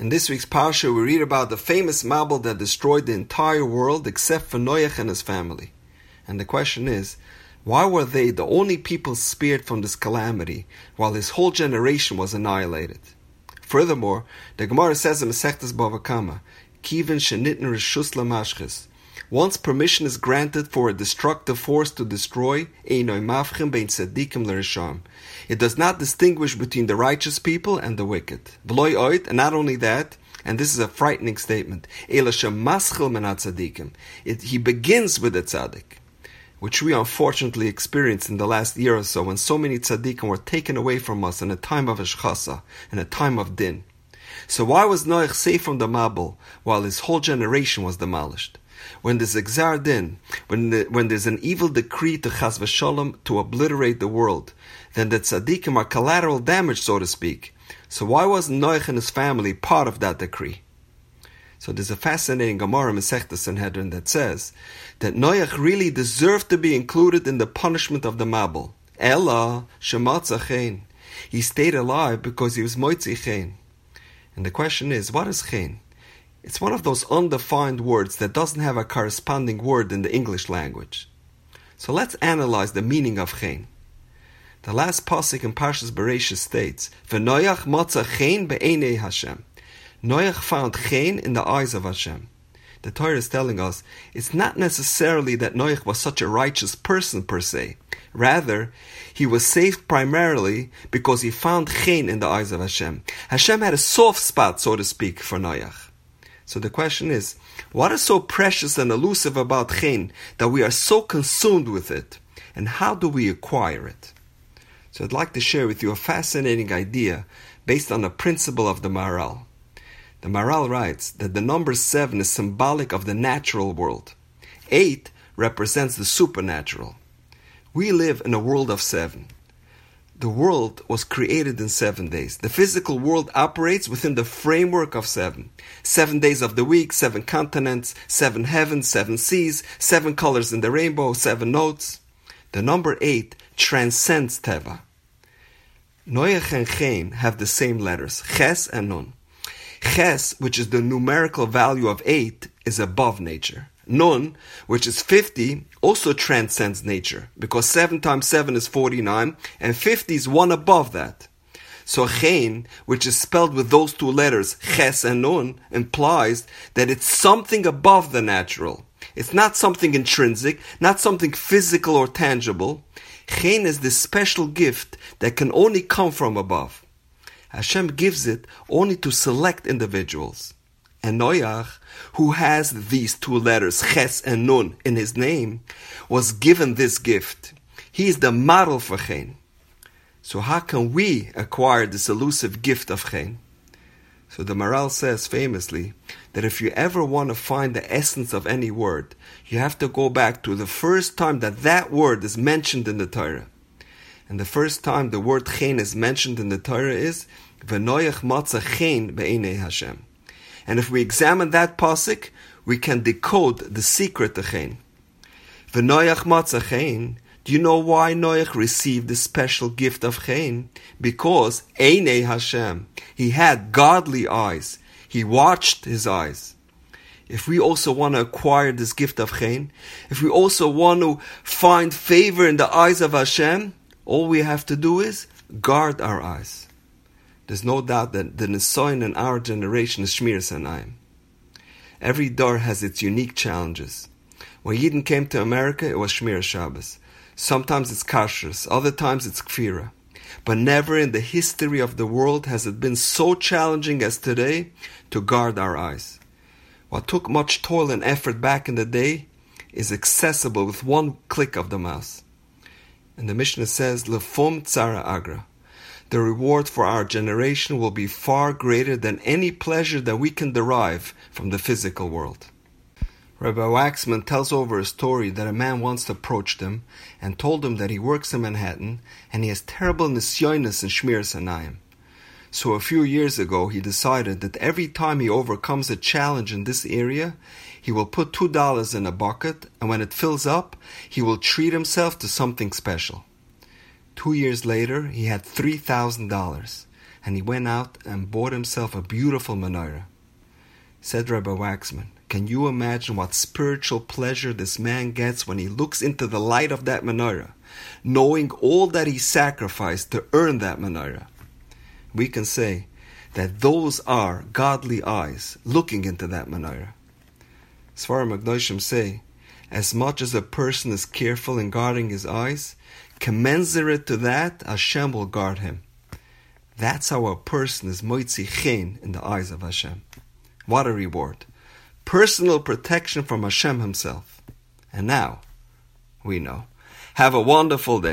In this week's Parsha, we read about the famous Mabul that destroyed the entire world except for Noach and his family. And the question is, why were they the only people spared from this calamity while his whole generation was annihilated? Furthermore, the Gemara says in Masechtas Bava Kama, Kivin shenitn rishus lamashchis. Once permission is granted for a destructive force to destroy, it does not distinguish between the righteous people and the wicked. And not only that, and this is a frightening statement, it, he begins with the tzaddik, which we unfortunately experienced in the last year or so when so many tzaddikim were taken away from us in a time of eshchasa, in a time of din. So why was Noach safe from the Mabul while his whole generation was demolished? When there's a gzar din, when, the, when there's an evil decree to chas v'shalom to obliterate the world, then the tzaddikim are collateral damage, so to speak. So why wasn't Noach and his family part of that decree? So there's a fascinating Gemara Masechta Sanhedrin that says that Noach really deserved to be included in the punishment of the Mabul. Ella shematza He stayed alive because he was moitzi chen. And the question is, what is chen? It's one of those undefined words that doesn't have a corresponding word in the English language. So let's analyze the meaning of chen. The last pasuk in Parshas Bereshit states, "V'noyach motza chen be'enei Hashem." Noach found chen in the eyes of Hashem. The Torah is telling us it's not necessarily that Noach was such a righteous person per se. Rather, he was saved primarily because he found chen in the eyes of Hashem. Hashem had a soft spot, so to speak, for Noach. So the question is, what is so precious and elusive about chen that we are so consumed with it? And how do we acquire it? So I'd like to share with you a fascinating idea based on a principle of the Maharal. The Maharal writes that the number seven is symbolic of the natural world. Eight represents the supernatural. We live in a world of seven the world was created in seven days. The physical world operates within the framework of seven. Seven days of the week, seven continents, seven heavens, seven seas, seven colors in the rainbow, seven notes. The number eight transcends Teva. Noach and Chen have the same letters, Ches and Nun. Ches, which is the numerical value of eight, is above nature. Nun, which is 50, also transcends nature, because 7 times 7 is 49, and 50 is one above that. So Chen, which is spelled with those two letters, Ches and Nun, implies that it's something above the natural. It's not something intrinsic, not something physical or tangible. Chen is this special gift that can only come from above. Hashem gives it only to select individuals. And Noach, who has these two letters, Ches and Nun, in his name, was given this gift. He is the model for Chen. So how can we acquire this elusive gift of Chen? So the Maharal says famously that if you ever want to find the essence of any word, you have to go back to the first time that that word is mentioned in the Torah. And the first time the word chen is mentioned in the Torah is V'noyach matzah chen be'enei Hashem. And if we examine that pasuk, we can decode the secret Chen. V'noyach matzah Chen. Do you know why Noach received the special gift of Chen? Because Einei Hashem. He had godly eyes. He watched his eyes. If we also want to acquire this gift of Chen, if we also want to find favor in the eyes of Hashem, all we have to do is guard our eyes. There's no doubt that the Nisoin in our generation is Shmiras Einayim. Every dor has its unique challenges. When Yidden came to America, it was Shmiras Shabbos. Sometimes it's kashrus, other times it's kfira. But never in the history of the world has it been so challenging as today to guard our eyes. What took much toil and effort back in the day is accessible with one click of the mouse. And the Mishnah says, Lefum tzara agra the reward for our generation will be far greater than any pleasure that we can derive from the physical world. Rabbi Waxman tells over a story that a man once approached him and told him that he works in Manhattan and he has terrible nisyonis and shmiras einayim. So a few years ago he decided that every time he overcomes a challenge in this area, he will put two dollars in a bucket and when it fills up, he will treat himself to something special. Two years later, he had $3,000. and he went out and bought himself a beautiful menorah. Said Rabbi Waxman, Can you imagine what spiritual pleasure this man gets when he looks into the light of that menorah, knowing all that he sacrificed to earn that menorah? We can say that those are godly eyes looking into that menorah. Seforim Hakedoshim say, as much as a person is careful in guarding his eyes, commensurate to that, Hashem will guard him. That's how a person is moitzi chen in the eyes of Hashem. What a reward. Personal protection from Hashem himself. And now, we know. Have a wonderful day.